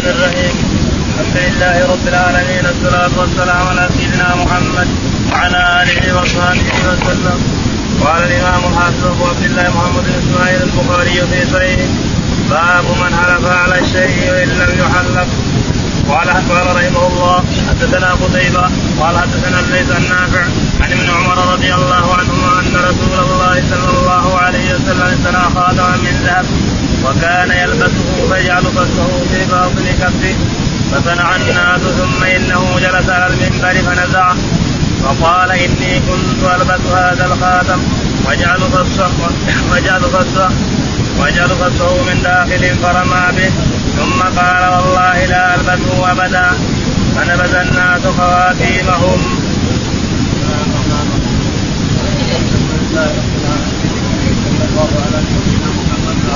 الرحمن الرحيم. الحمد لله رب العالمين والصلاة والسلام على سيدنا محمد وعلى آله وصحبه وسلم. قال الإمام الحافظ أبو عبد الله محمد بن إسماعيل البخاري في صحيحه. باب من حلف على الشيء وإن لم يحلف. قال قال رحمه الله حدثنا قتيبة قال حدثنا الليث النافع عن ابن عمر رضي الله عنهما أن رسول الله صلى الله عليه وسلم اشترى خاتما من ذهب. وكان يلبسه فيجعل فسه في باطن كفه فصنع الناس ثم إنه جلس على المنبر فنزعه وقال إني كنت ألبس هذا الخاتم واجعل فصه واجعل فصه واجعل فصه من داخل فرمى به. ثم قال والله لا ألبسه أبدا فنبذ الناس خواتيمهم. الله على سيدنا محمد. بن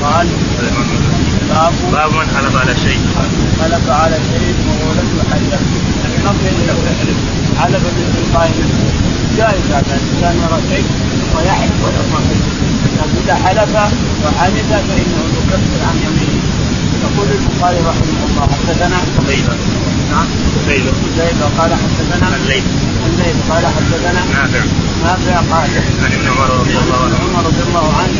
صالح قال باب من حلف على شيء. حلف على شيء وهو لم يحلف. له يحلف. حلف بالتلقاء جائز هذا. الإنسان يرى شيء ويحلف لكن إذا حلف وحلف فإنه يكفر عن يمينه. يقول البخاري رحمه الله حدثنا قتيبة نعم. قتيبة قتيبة قال حدثنا الليث. الليث قال حدثنا نافع. نافع قال عن ابن عمر رضي الله عنه. عمر رضي الله عنه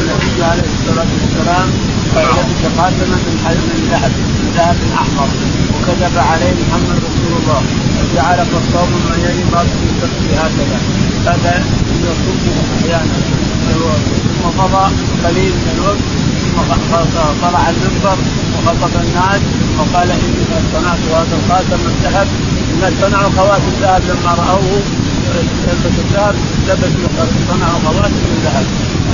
النبي عليه الصلاة والسلام لبس خاتما من من ذهب من ذهب أحمر وكتب عليه محمد رسول الله وجعل فالصوم من يلي باطن الكف هكذا هذا يصوم أحيانا ثم مضى قليل من الوقت. طلع المنبر وخطب الناس وقال إني قد صنعت هذا الخاتم الذهب. الناس صنعوا خواتم الذهب لما رأوه يلبس الذهب لبسوا صنعوا خواتم من ذهب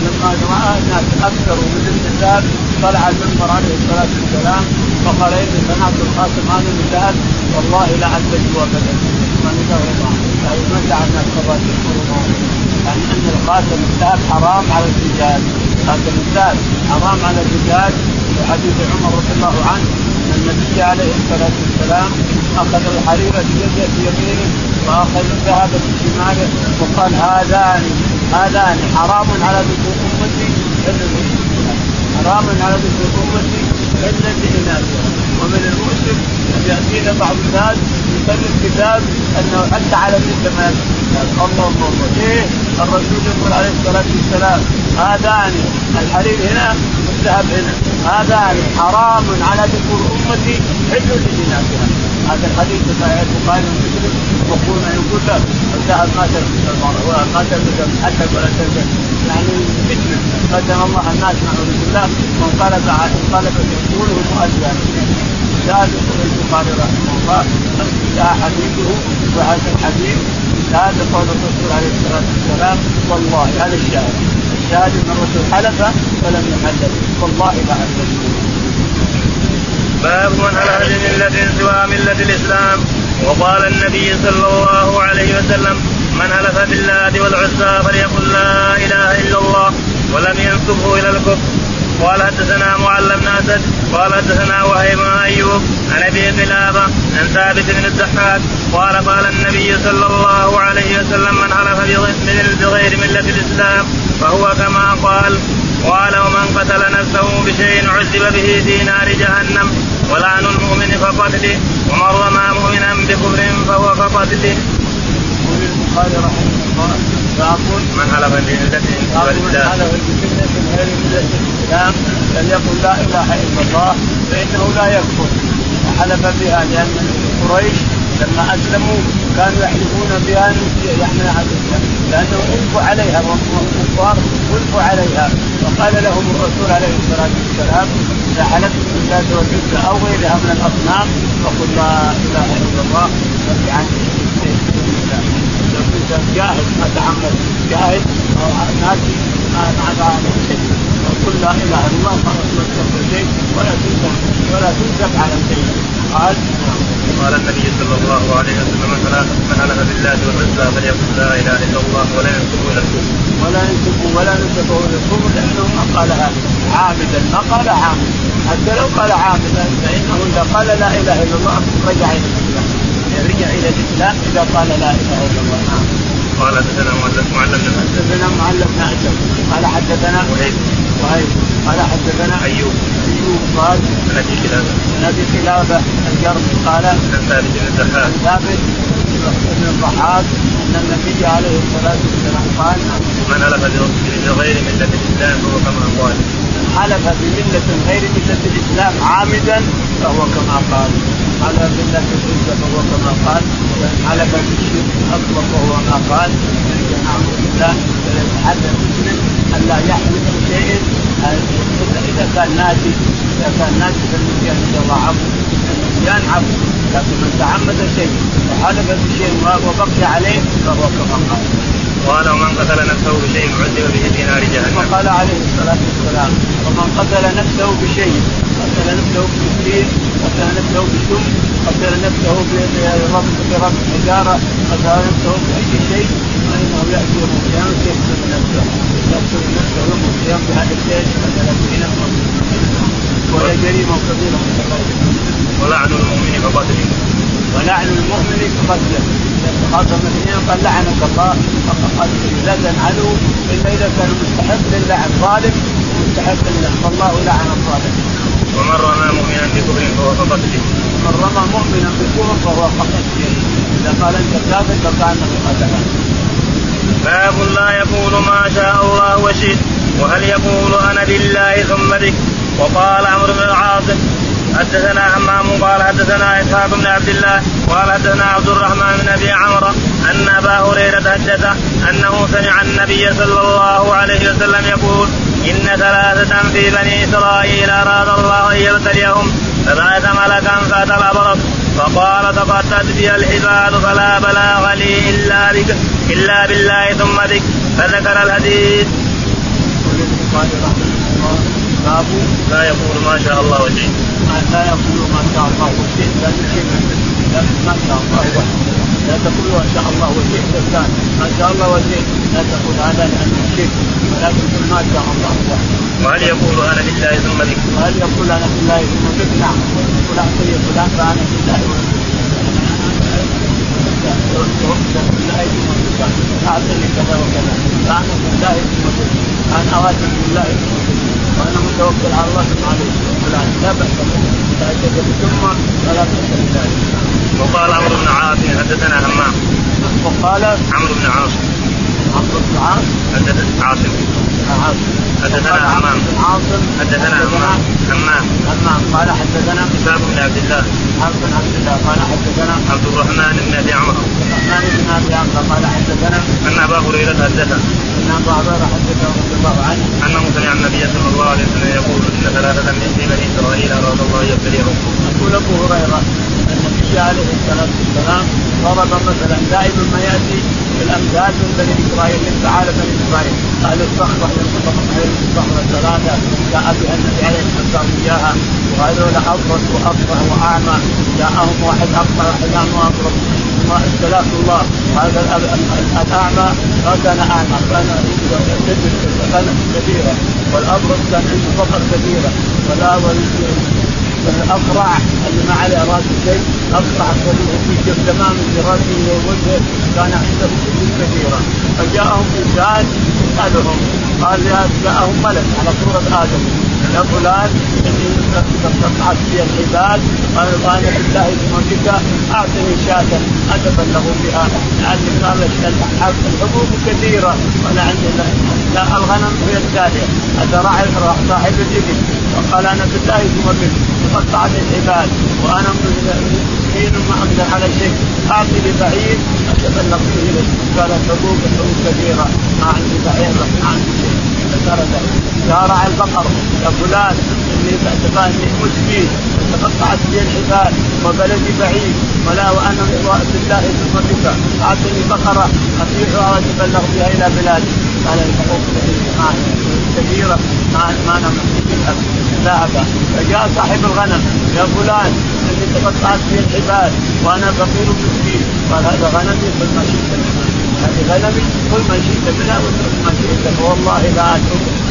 لما رأى الناس اكثروا من لبس الذهب طلع المنبر عليه الصلاة والسلام فقال إني صنعت الخاتم هذا من ذهب والله لا البسه ابدا من يعني يمتع الناس خواتم يعني أن الخاتم الذهب حرام على الرجال. خاتم الذهب حرام على الرجال وحديث عمر رضي الله عنه أن النبي عليه الصلاة والسلام أخذ الحريره بيده بيمينه وأخذ الذهب بشماله وقال هذان هذان حرام على ذكور أمتي حرام على ذكور أمتي إلا لاناثها ومن المؤسف أن يأتينا بعض الناس يسمي الكتاب أنه حتى على الكتاب الله الله ليه؟ الرسول يقول عليه الصلاه والسلام هذان الحرير هنا والذهب هنا هذان حرام على ذكور امتي حل لجناتها هذا الحديث في صحيح البخاري ومسلم يقول يقول له الذهب ما تلبس المرأة ما تلبس حتى ولا تلبس يعني فتنة قدم الله الناس نعوذ بالله وانقلب انقلب يقوله مؤذن جاء البخاري رحمه الله جاء حديثه وهذا الحديث هذا قول الرسول عليه الصلاه والسلام والله هذا الشاهد. الشاهد أن الرسول حلف فلم يحلف. والله لا حلف. باب من على ملة سوى ملة الإسلام. وقال النبي صلى الله عليه وسلم من حلف بالله والعزى فليقل لا إله إلا الله ولم ينسبه إلى الكفر. قال حدثنا معلم بن أسد قال حدثنا وهيب بن أيوب عن أبي قلابة عن ثابت بن الضحاك قال قال النبي صلى الله عليه وسلم من حلف بغير ملة الإسلام فهو كما قال قال ومن قتل نفسه بشيء عذب به في نار جهنم ولعن المؤمن كقتله ومن رمى مؤمنا بكفر فهو كقتله. يقول البخاري رحمه الله باب من حلف بملة والاسلام ملة الاسلام فليقل لا إله إلا الله فإنه لا يكفر. وحلف بها لأن قريش لما أسلموا كانوا يحلفون بها يحمل لأنه الفوا عليها والكفار الفوا عليها. وقال لهم الرسول عليه الصلاة والسلام إذا حلفت بالله والعزى أو غيرها من الأصنام فقل لا إله إلا الله. عني لو كنت جاهد ما تعمد جاهد أو ناسي شيء وقل لا إله إلا الله خلاص ما تكفر شيء ولا تنسب ولا تنسب على شيء قال قال النبي صلى الله عليه وسلم من حلف بالله والعزى فليقل لا إله إلا الله ولا ينسبه إلى الكفر. ولا ينسبه ولا ينسبه إلى الكفر لأنه ما قالها عامدا ما قال عامدا حتى لو قال عامدا فإنه إذا قال لا إله إلا الله رجع الاسلام رجع إلى الإسلام إذا قال لا إله إلا الله. نعم. قال حدثنا معلم بن حدثنا معلم بن اسد قال حدثنا وهيب وهيب. قال حدثنا أيوب. أيوب قال عن ابي كلابه عن ابي كلابه الجرم قال عن ثابت بن الضحاك. ثابت بن الضحاك أن النبي عليه الصلاة والسلام قال من حلف بغير ملة الإسلام فهو كما قال. حلف بملة غير ملة الإسلام عامدا فهو كما قال. على ملة العزه فهو كما قال حلف بالشرك اكبر فهو ما قال. نعوذ بالله فليتحدى المسلم ان لا يحلف بشيء إذا كان ناسي إذا كان ناسي فالنسيان ان الله عفو النسيان عفو لكن من تعمد شيء وحلف بشيء وبقي عليه فهو كما قال. قال ومن قتل نفسه بشيء عذب به في نار جهنم. وقال عليه الصلاة والسلام ومن قتل نفسه بشيء قتل نفسه بسكين قتل نفسه بسم قتل نفسه بربط بربط حجاره قتل نفسه بأي شيء فإنه يأتي يوم القيامة يقتل نفسه؟ يقتل نفسه يوم القيامة بهذا الشيء قتل به نفسه وهي جريمه كبيره ولعن المؤمن كقتله ولعن المؤمن كقتله خاصة المسلمين قال لعنك الله فقد لا تنعلوا إلا إذا كان مستحق للعن ظالم مستحق للعن. فالله لعن الظالم. ومن رمى مؤمنا بكفر فهو كقتله. من رمى مؤمنا بكفر فهو كقتله. إذا قال أنت كافر فكانه قتله. باب لا يقول ما شاء الله وشئت وهل يقول أنا لله ثم بك وقال عمرو بن العاصم حدثنا همام قال حدثنا إسحاق بن عبد الله قال حدثنا عبد الرحمن بن أبي عمرو أن أبا هريرة حدث أنه سمع النبي صلى الله عليه وسلم يقول إن ثلاثة في بني إسرائيل أراد الله أن يبتليهم فبعث ملكا فاتى الابرص فقال تقطعت بي الحبال فلا بلاغ لي إلا بك إلا بالله ثم بك. فذكر الحديث. باب لا يقول ما شاء الله وشئت لا يقول ما شاء الله وشئت لا لكن ما شاء الله وحده لا تقول ما شاء الله وشئت كان ما شاء الله وشئت لا تقول هذا لأنه شرك. ولكن قل ما شاء الله وحده وهل يقول أنا لله ثم بك؟ وهل يقول أنا لله ثم بك؟ نعم. فلان سيد فلان فانا لله اعطني كذا وكذا ثم بك. أنا اواجه بالله ثم بك وأنا متوكل على الله عليه فلان لا ثم بذلك وقال عمرو بن عاصم حدثنا همام. وقال عمرو بن عاصم عمرو بن عاصم. حدثنا عاصم عاصم حدثنا همام. عاصم حدثنا همام. همام. همام. قال حدثنا اسحاق بن عبد الله. اسحاق بن عبد الله. قال حدثنا عبد الرحمن بن أبي عمرو. الرحمن بن أبي عمرو. قال حدثنا أن أبا هريرة حدثه. أن أبا هريرة حدثه. الله عنه. أنه سمع النبي صلى الله عليه وسلم يقول إن ثلاثة من في بني إسرائيل أراد الله يبتليهم. يقول أبو هريرة النبي عليه الصلاة والسلام ضرب مثلا دائما ما يأتي الامثال من بني إسرائيل من تعالى بني إسرائيل. أهل الصخره أهل الصخره ثلاثة جاء بها النبي عليه الصلاة والسلام اياها وهذول ابرص وابصر وأعمى. جاءهم واحد ابصر واحد ما ابتلاه الله. هذا الاعمى ما كان أعمى كان غنم كبيرة. والابرص كان عنده فقر كبيرة. ولا الاقرع اللي ما عليه راس شيء اقرع في تماما في راسه ووجهه كان عنده كتب كثيره فجاءهم انسان يسالهم قال جاءهم ملك على صورة آدم. يا فلان اني قطعت في الحبال قال أنا بالله بك اعطني شاة اتبلغ بها لعلي قال الحبوب كثيره وأنا عندي لا الغنم هي التاليه هذا راعي صاحب الابل وقال أنا بالله ثم بك قطعت الحبال وأنا مسكين ما أقدر على شيء اعطني بعيد اتبلغ به قال الحبوب الحبوب كثيره ما عندي بعير ما عندي شيء راعي البقر يا فلان اني اني مسكين تقطعت بي الحبال وبلدي بعيد ولا وأنا بالله ثم بك أعطني بقرة ابيعها وأتبلغ بها إلى بلادي. قال الحقوق كثيره ما ما أنا ذهب فجاء صاحب الغنم يا فلان اني تقطعت بي الحبال وأنا فقير مسكين قال هذا غنمي قل ما شئت غنمي قل ما شئت منها واترك ما شئت فوالله لا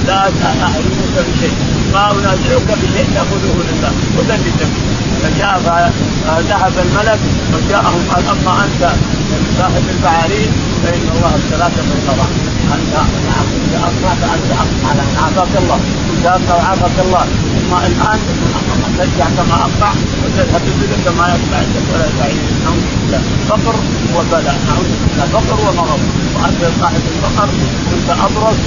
لا احرمك بشيء. ما أنازعك بشيء تأخذه لله. وذل فجاء فذهب الملك وجاءهم قال أما أنت صاحب البعارين فإن الله ابتلاك بالقضاء. أنت نعم اصبحت أنت عافاك الله. اذا وعافاك الله. ثم الآن ترجع كما اقطع وتذهب كما يقطع عندك ولا تعيش نعوذ بالله. فقر وبلاء نعوذ بالله. فقر ومرض وانت صاحب الفقر كنت ابرص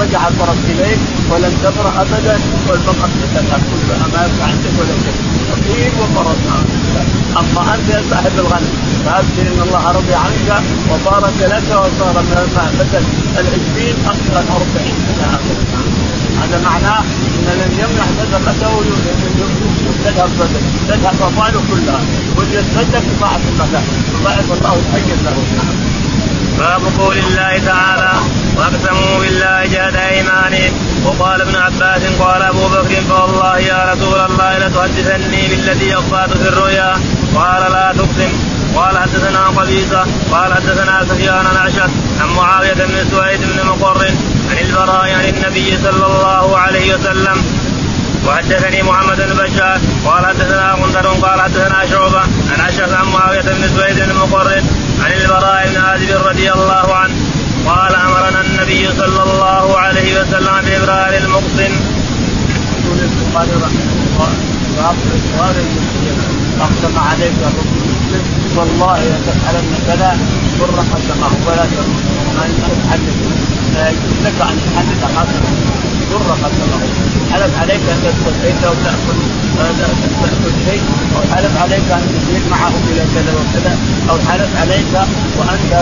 رجع الفرس إليك. ولن تبرأ أبدا. والفقر تذهب كلها. ما يبقى عندك ولا شيء. فقير ومرض نعوذ بالله. أما انت يا صاحب الغنم. فابشر إن الله رضي عنك وبارك لك وصار بدل العشرين اصبح الاربعين إلى اخره هذا معناه إن لم يمنح صدقته تذهب بدل تذهب أمواله كلها. وليتصدق بطاعه الله يضاعف الله الاجر له. باب قول الله تعالى واقسموا بالله جهد أيمانهم. وقال ابن عباس قال أبو بكر فوالله يا رسول الله لتحدثني بالذي اخطات في الرؤيا. قال لا تقسم. قال حدثنا قبيصة قال حدثنا سفيان الأشد عن معاوية بن سويد بن مقر عن البراء عن النبي صلى الله عليه وسلم. وحدثني محمد بن بشار قال حدثنا غندر قال حدثنا شعبة عن أشد عن معاوية بن سويد بن مقر عن البراء بن عازب رضي الله عنه قال أمرنا النبي صلى الله عليه وسلم بإبرار المقسم. البخاري رحمه الله أقسم عليك والله لتفعلن كذا بر قسمه ولا ما تحدث لا يجوز لك ان تحدث حاصل بر قسمه حلف عليك أن تدخل بيته أو تاكل تاكل شيء؟ أو حلف عليك أن تسير معه إلى كذا وكذا؟ أو حلف عليك وأنت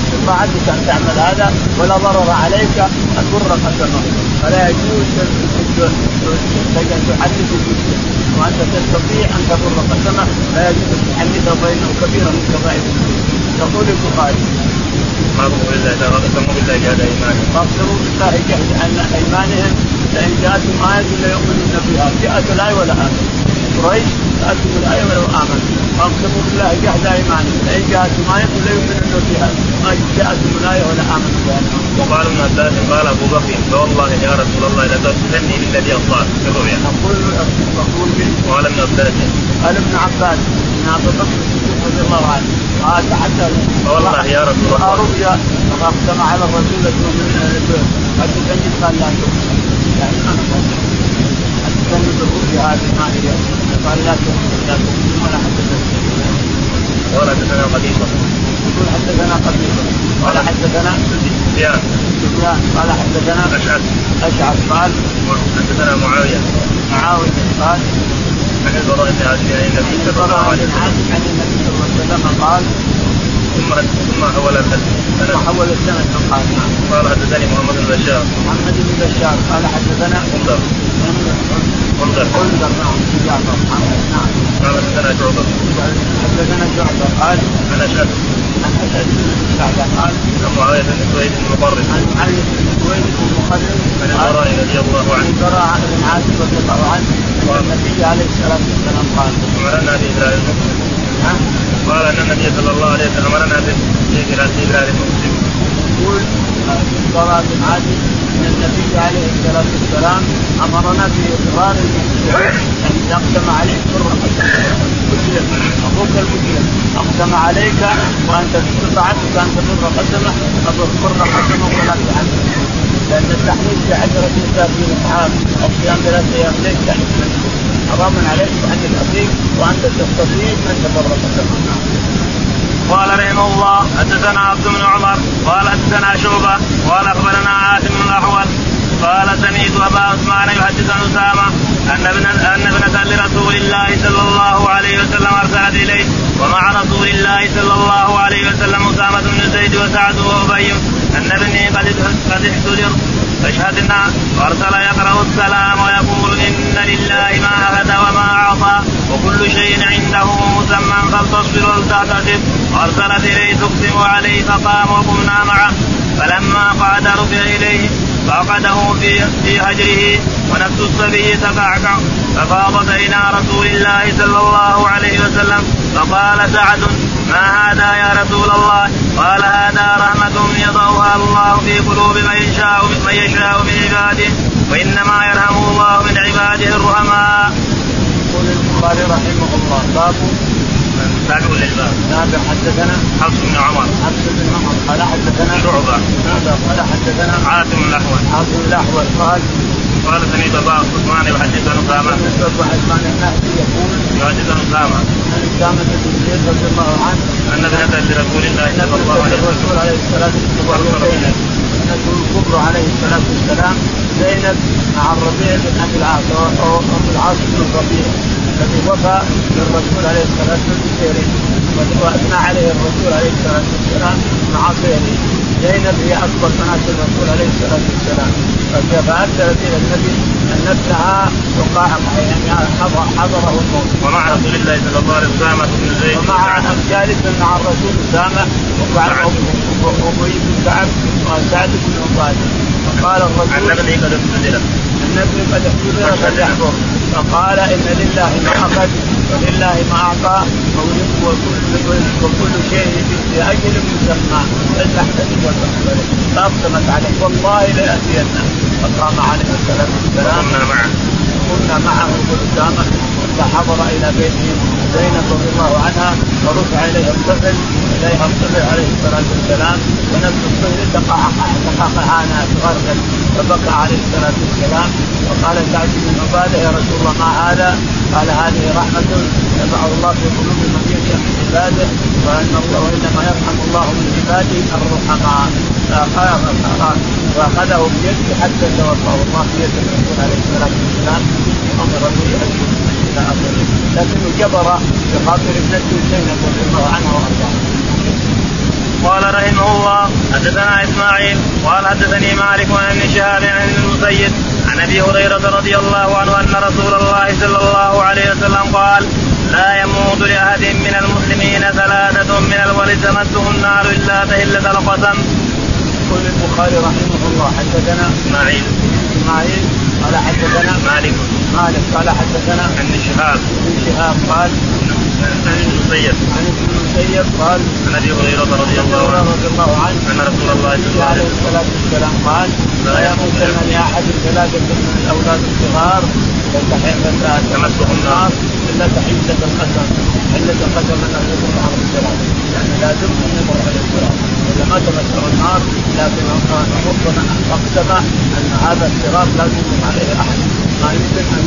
استطاعتك أن تعمل هذا ولا ضرر عليك أن بر قسمه فلا يجوز أن تحدث المسلم وأنت تستطيع أن تبر قسمه لا يجوز أن تحدثه فانه كبيره من كبائر يقول البخاري قالوا بالله اقسموا بالله جهد إيمانهم. اقسموا بالله جهد إيمانهم لئن جاءتهم آية ليؤمنون بها. جاءت الآية ولا آمن قريش جاءتهم الآية ولو آمن فاقسموا بالله جهد أيمانهم لئن جاءتهم آية ليؤمنون بها. ما جاءتهم الآية ولا آمنوا بها. وقال ابن عباس قال أبو بكر فوالله يا رسول الله لتؤتني بالذي أصلحت في الرؤيا نقول نقول قال ابن عباس. قال ابن عباس إن ابو بكر الصديق رضي الله عنه قال حتى والله يا رسول الله. رؤيا فاقسم على الرسول قد تجد قال لا تؤمن يعني ما حدثني بالرؤيا هذه ما هي قال لا تؤمن لا تؤمن ولا حدثني قال حدثنا قبيصة يقول حدثنا قبيصة قال حدثنا سفيان سفيان قال حدثنا أشعث أشعث قال حدثنا معاوية معاوية قال عن البراء بن عازب عن النبي صلى الله عليه وسلم عن النبي صلى الله عليه وسلم قال ثم ثم حول السند ثم حول السند قال قال حدثني محمد بن بشار. محمد بن بشار. قال حدثنا غندر غندر غندر نعم جعفر نعم قال حدثنا شعبة حدثنا شعبة قال عن أشهد عن بن شعبة قال عن معاوية بن سويد بن عن علي بن سويد بن عن البراء رضي الله عن عنه البراء بن عازب رضي الله عنه قال النبي عليه الصلاة والسلام قال أمرنا بإبراء المسلم قال أن النبي صلى الله عليه وسلم أمرنا بإبراء المسلم يقول البراء بن عازب إن النبي عليه الصلاة والسلام أمرنا بإقرار المسلم أن اقسم عليك مسلم أخوك المسلم. اقسم عليك وأنت استطعتك ان تبر قسمه فبر قسمه ولا تحمل لأن التحميل في عشرة مساكين اصحاب أو صيام ثلاثة أيام ليس حرام عليك عند اخيك وأنت تستطيع أن تبر قسمه قال رحمه الله حدثنا عبد بن عمر قال حدثنا شعبة قال أخبرنا عاصم بن الأحول قال سمعت أبا عثمان يحدث عن أسامة أن ابنه أن ابنة لرسول الله صلى الله عليه وسلم أرسلت إليه ومع رسول الله صلى الله عليه وسلم أسامة بن زيد وسعد وأبي ان ابني قد احتجر. فاشهدنا وأرسل يقرأ السلام ويقول إن لله ما أخذ وما أعطى وكل شيء عنده مسمى فلتصبر ولتعتصب وارسلت إليه تقسم عليه فقام وقمنا معه. فلما قعد رفع إليه فعقده في في هجره ونفس الصبي تقعقع ففاضت إلى رسول الله صلى الله عليه وسلم فقال سعد ما هذا يا رسول الله؟ قال هذا رحمة يضعها الله في قلوب من يشاء من يشاء من عباده وإنما يرحم الله من عباده الرحماء. يقول البخاري رحمه الله باب تابع للباب. تابع حدثنا حفص بن عمر. حفص بن عمر قال حدثنا شعبة. شعبة قال حدثنا عاصم الاحول عاصم الاحول قال قال سمعت أبا عثمان يحدث عن أسامة. عثمان النهدي يقول يحدث عن أسامة. عن اسامه بن زيد رضي الله عنه أن ابنة لرسول الله صلى الله عليه وسلم الرسول عليه الصلاة والسلام ابنته الكبرى عليه الصلاه والسلام زينب مع الربيع بن أبي العاص وابو العاص بن الربيع الذي وفى للرسول عليه الصلاة والسلام وأثنى عليه الرسول عليه الصلاة والسلام مع خيره. زينب هي أكبر بنات الرسول عليه الصلاة والسلام. فارسلت إلى النبي أن ابنها وقع يعني حضره الموت. ومع رسول الله صلى الله عليه وسلم بن زيد. ومع جالسا مع الرسول أسامة وقع ابي بن كعب وسعد بن عبادة. فقال الرسول ان ابني قد النبي قد فقال إن لله ما أخذ ولله ما أعطى وكل وكل شيء باجل مسمى فلتحتسب ولتحتسب فأقسمت عليه. والله لياتينا فقام عليه الصلاة والسلام. كنا معه. كنا معه قدامه فحضر إلى بيته. زينب رضي الله عنها ورفع إليها الطفل إليها الطفل عليه الصلاة والسلام ونفس الطفل تقعقعانا تغرغر فبكى عليه الصلاة والسلام. وقال سعد بن عبادة يا رسول الله ما هذا؟ قال هذه رحمة يضع الله في قلوب من يشاء من عباده وأن الله وإنما يرحم الله من عباده الرحماء. واخذه بيده حتى توفاه الله بيد الرسول عليه الصلاة والسلام. أمر به إلى اخره لكنه جبر بخاطر ابنته زينب رضي الله عنها وارضاها قال رحمه الله حدثنا إسماعيل قال حدثني مالك عن ابن شهاب عن المسيد عن أبي هريرة رضي الله عنه أن رسول الله صلى الله عليه وسلم قال لا يموت لأحد من المسلمين ثلاثة من الولد تمسه النار إلا تهله القسم. يقول البخاري رحمه الله حدثنا إسماعيل. إسماعيل قال حدثنا مالك. مالك قال حدثنا عن شهاب. ابن شهاب قال عن المسيب. عن المسيب قال عن أبي هريرة رضي الله عنه. رضي الله عنه أن رسول الله صلى الله عليه عليه الصلاة والسلام قال لا يموتن لأحد ثلاثة من الأولاد الصغار. تمسه النار. الا تحله القسم حله القسم انه يمر على الصراط يعني لازم أن يمر على الصراط إذا ما تمسه النار لكن ربنا اقسم أن هذا الصراط لازم يمر عليه أحد. ما يمكن أن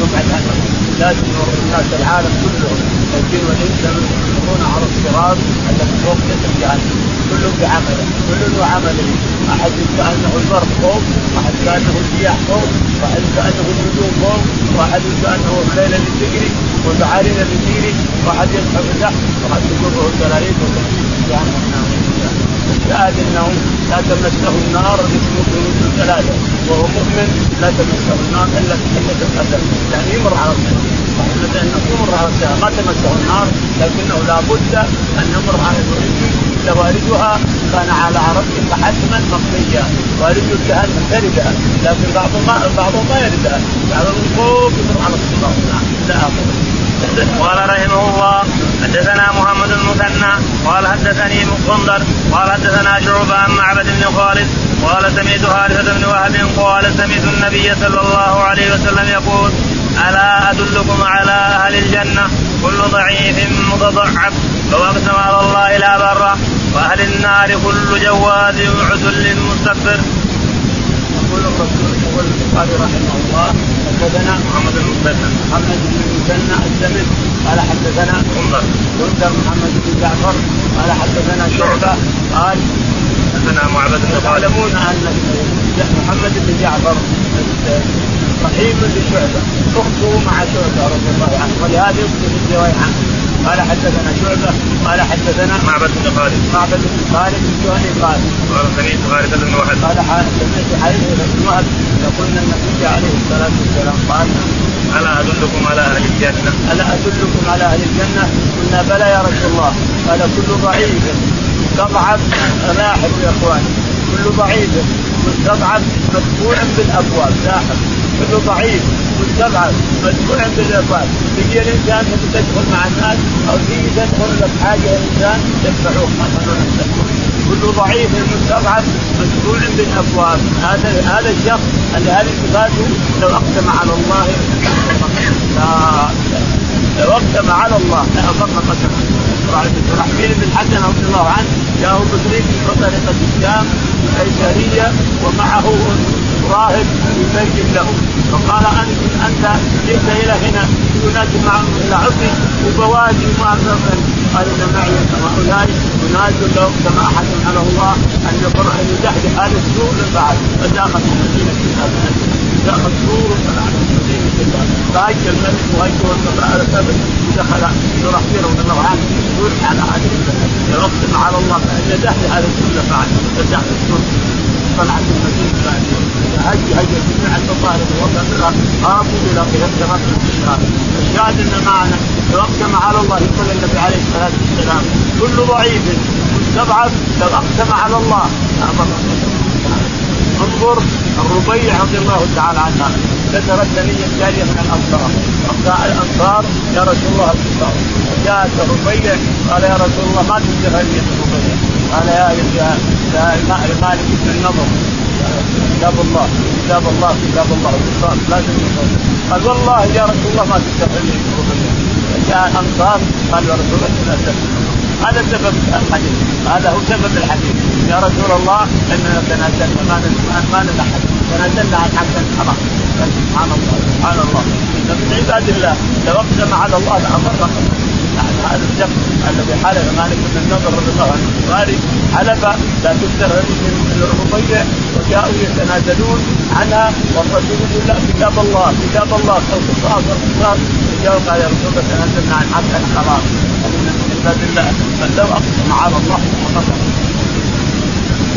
يبعد عنه لازم الناس العالم كلهم الجن والانس يمرون على الصراط الذي فوق جسم جهنم بعمله. كل وعمله. أحد كانه البرق فوق واحد كانه الرياح فوق واحد كانه النجوم فوق واحد كانه الليل اللي تجري والبحارين اللي تجري واحد يسحب تحت واحد تجره جهنم الشاهد انه لا تمسه النار من ثلاثة وهو مؤمن لا تمسه النار إلا بحله القدر. يعني يمر على الصراط إنه يمر على ما تمسه النار لكنه لابد أن يمر على الوالدين واردها كان على ربك حتما مقضيا وارد جهنم تردها لكن بعضهم ما بعضهم ما يردها بعضهم فوق يمر على الصراط نعم. اخره قال رحمه الله حدثنا محمد المثنى قال حدثني مقندر قال حدثنا شعبة عن معبد بن خالد. قال سمعت حارثة بن وهب قال سمعت النبي صلى الله عليه وسلم يقول ألا أدلكم على أهل الجنة؟ كل ضعيف متضعف. أقسم على الله لا بره وأهل النار كل جواد عتل مستكبر. يقول الرسول يقول البخاري رحمه الله حدثنا محمد المثنى محمد بن المثنى الزمن قال حدثنا قندر قندر محمد بن جعفر. قال حدثنا شعبة. قال حدثنا معبد بن تعلمون أن محمد بن جعفر رحيم لشعبة. أخته مع شعبة رضي الله عنه ولهذا يكتب الروايه عنه قال حدثنا شعبة قال حدثنا معبد بن خالد. معبد بن خالد الجهني قال قال سمعت حارثة بن وهب. قال سمعت حارثة بن وهب يقول ان النبي عليه الصلاة والسلام قال ألا أدلكم على أهل الجنة؟ ألا أدلكم على أهل الجنة؟ قلنا بلى يا رسول الله. قال كل ضعيف. مستضعف لاحظ يا اخوان كل ضعيف. مستضعف مدفوع بالأبواب. لاحظ كل ضعيف. مستضعف مدفوع بالابواب تجي الإنسان تدخل مع الناس أو تيجي تدخل لك حاجة الإنسان يدفعوك ما كل ضعيف مستضعف مدفوع بالابواب هذا هذا الشخص اللي هذه صفاته لو أقسم على الله لو أقسم على الله لأبر قسمه رحمين بن حسن رضي الله عنه جاءه بطريق من طريقة الشام القيسرية ومعه راهب يبين له. فقال انت أنت جئت إلى هنا ينادي مع عصي وبوادي وما قال إن معي هؤلاء ينادي لهم كما على الله أن أن يزحزح هذا السوء للبعض فداخل المدينة دخل سور المدينة فهج الملك وهج على سبب. ودخل الله عنه. يلح على هذه يقسم على الله فان يزحزح هذا السوء لفعل فدخل السور طلعت المدينة هج هج جميع المصالح وكثرة هابوا إلى قيادة الشهاد الشاهد أن معنا اقسم على الله يقول النبي عليه الصلاة والسلام. كل ضعيف. مستضعف لو اقسم على الله. انظر الربيع رضي الله تعالى عنها ذكرت ثنية جارية من الأنصار. وقال الأنصار يا رسول الله الكفار جاءت الربيع قال يا رسول الله ما تنزل هدية الربيع. قال يا مالك بن النضر كتاب الله كتاب الله كتاب الله. والصاد لازم قال والله يا رسول الله ما تستحي لي جاء الأنصار قال يا رسول الله هذا سبب الحديث. هذا هو سبب الحديث. يا رسول الله إننا تنازلنا. ما ما نلحق تنازلنا عن حق الحرام. سبحان الله سبحان الله. من عباد الله لو على الله لامر هذا الشخص الذي حلف مالك بن النضر رضي الله عنه وارث حلف لا تكثر من الربيع وجاءوا يتنازلون عنها والرسول يقول لا كتاب الله كتاب الله القصاص القصاص جاءوا قال يا رسول الله تنازلنا عن حق الحرام من عباد الله فلو اقسم على الله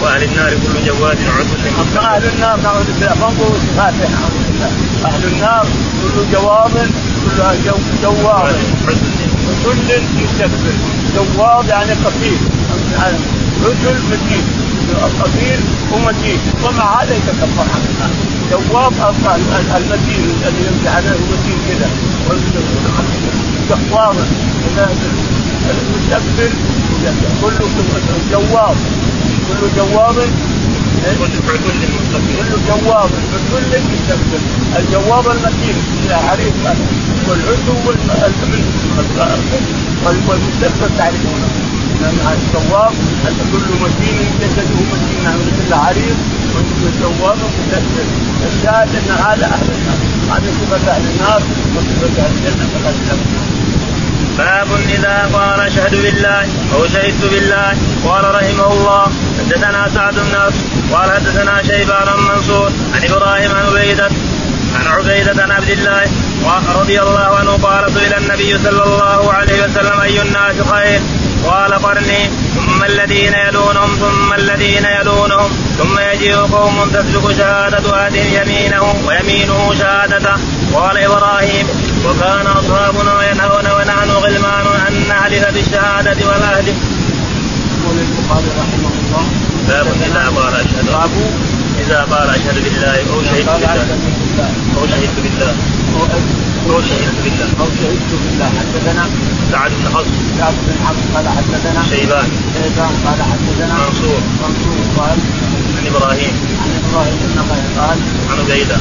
واهل النار كل جواد عتل أهل النار نعوذ بالله فانظروا بالله أهل النار كل جواب جو جواب. عتل يستكبر جواب يعني قصير. عتل متين. القصير ومتين ومع هذا يتكبر. عن الناس جواب المتين الذي يمشي عليه المتين كذا جواب المستكبر كل جواب كل جواب كل جواب بكل يستقبل الجواب المتين حريص والعتو والمستقبل تعرفونه. لأن الجواب ان كل متين. جسده متين مثل عريض والجواب مستقبل الشاهد أن هذا أهل النار. هذه صفة أهل النار وصفة أهل الجنة. فقد باب إذا قال أشهد بالله أو شهدت بالله. قال رحمه الله حدثنا سعد بن قال حدثنا شيبان بن منصور عن إبراهيم عن عبيدة عن عبيدة عن عبد الله رضي الله عنه قال سئل النبي صلى الله عليه وسلم أي الناس خير؟ قال قرني. ثم الذين يلونهم ثم الذين يلونهم. ثم يجيء قوم تسلك شهادة أحد يمينه ويمينه شهادته. قال إبراهيم وكان أصحابنا ينهون ونحن غلمان أن نحلف بالشهادة والأهل. يقول البخاري رحمه الله باب إذا قال أشهد باب إذا قال أشهد بالله. أو شهدت بالله. أو شهدت بالله. أو شهدت بالله. أو شهدت بالله. حدثنا. سعد بن حفص. سعد بن حفص قال حدثنا. شيبان. شيبان قال حدثنا. منصور. منصور قال. عن إبراهيم. عن إبراهيم بن قال عن عبيدة.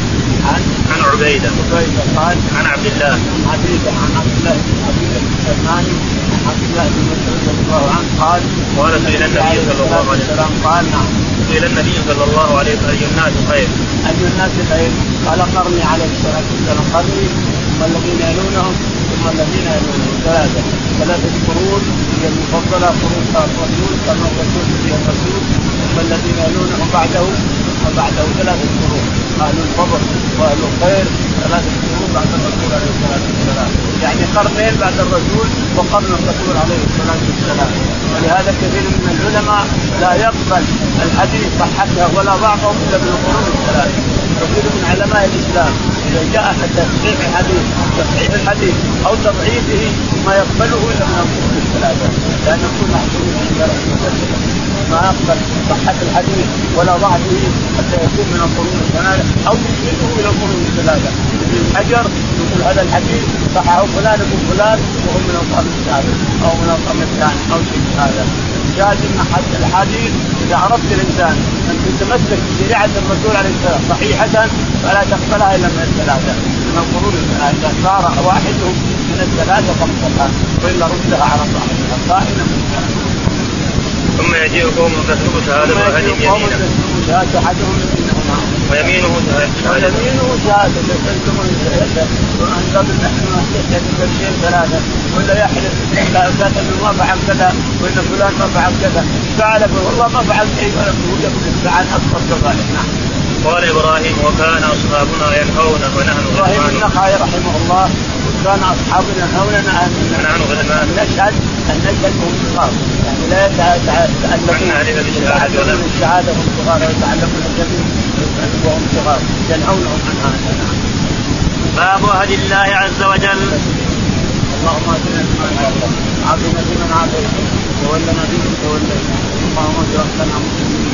عن عن عبيدة. عبيدة قال عن عبد الله. عن عبيدة عن عبد الله بن عبيده بن سلماني عن عبد الله بن مسعود رضي الله عنه قال قال سئل النبي صلى الله عليه وسلم. قال نعم. سئل النبي صلى الله عليه وسلم. اي الناس خير. اي الناس خير. قال قرني عليه الصلاة والسلام. قرني ثم الذين يلونهم ثم الذين يلونهم. ثلاثة. ثلاثة قرون هي المفضلة قرون الرسول كما الرسول هي الرسول. الذين يلونهم بعده ثم بعده ثلاثة قرون أهل الفضل وأهل الخير ثلاثة قرون بعد الرسول عليه الصلاة والسلام. يعني قرنين بعد الرسول وقرن الرسول عليه الصلاة والسلام. ولهذا كثير من العلماء لا يقبل الحديث صحته ولا بعضهم إلا بالقرون الثلاثه كثير من علماء الإسلام إذا جاء تصحيح الحديث تصحيح الحديث أو تضعيفه ما يقبله إلا من القرون الثلاثه لأن نكون محكومين عند ما يقبل صحة الحديث ولا ضعفه حتى يكون من القرون الثلاثة أو يشبهه إلى القرون الثلاثة. ابن حجر يقول هذا الحديث صححه فلان ابن فلان وهو من القرن الثالث أو من القرن الثاني أو شيء هذا. شاهد ان الحديث إذا عرفت الإنسان أن تتمسك بشريعة الرسول عليه السلام صحيحة فلا تقبلها إلا من الثلاثة من القرون الثلاثة. صار واحدهم من الثلاثة فاقبلها والا ردها على صاحبها قائلا ثم يجيء قوم تسلك شهادة أحدهم يمينه شهادة أحدهم يمينهما ويمينه شهادة. ويمينه شهادة. وأن قبل نحن ثلاثة ولا يحلف لا ما فعل كذا وإن فلان ما فعل كذا. فعل والله ما فعل شيء ولم يقول فعل أكبر نعم. قال إبراهيم وكان أصحابنا ينهون ونحن إبراهيم النخعي رحمه الله وكان أصحابنا ينهوننا أن غلمان. نشهد أن نشهد وهم صغار يعني لا يتعلمون يتعلمون الشهادة وهم صغار ويتعلمون الجميع وهم صغار ينهونهم عنها باب عهد الله عز وجل. اللهم اهدنا فيمن هديت عافنا فيمن عافيت تولنا فيمن توليت. اللهم اجعلنا مسلمين.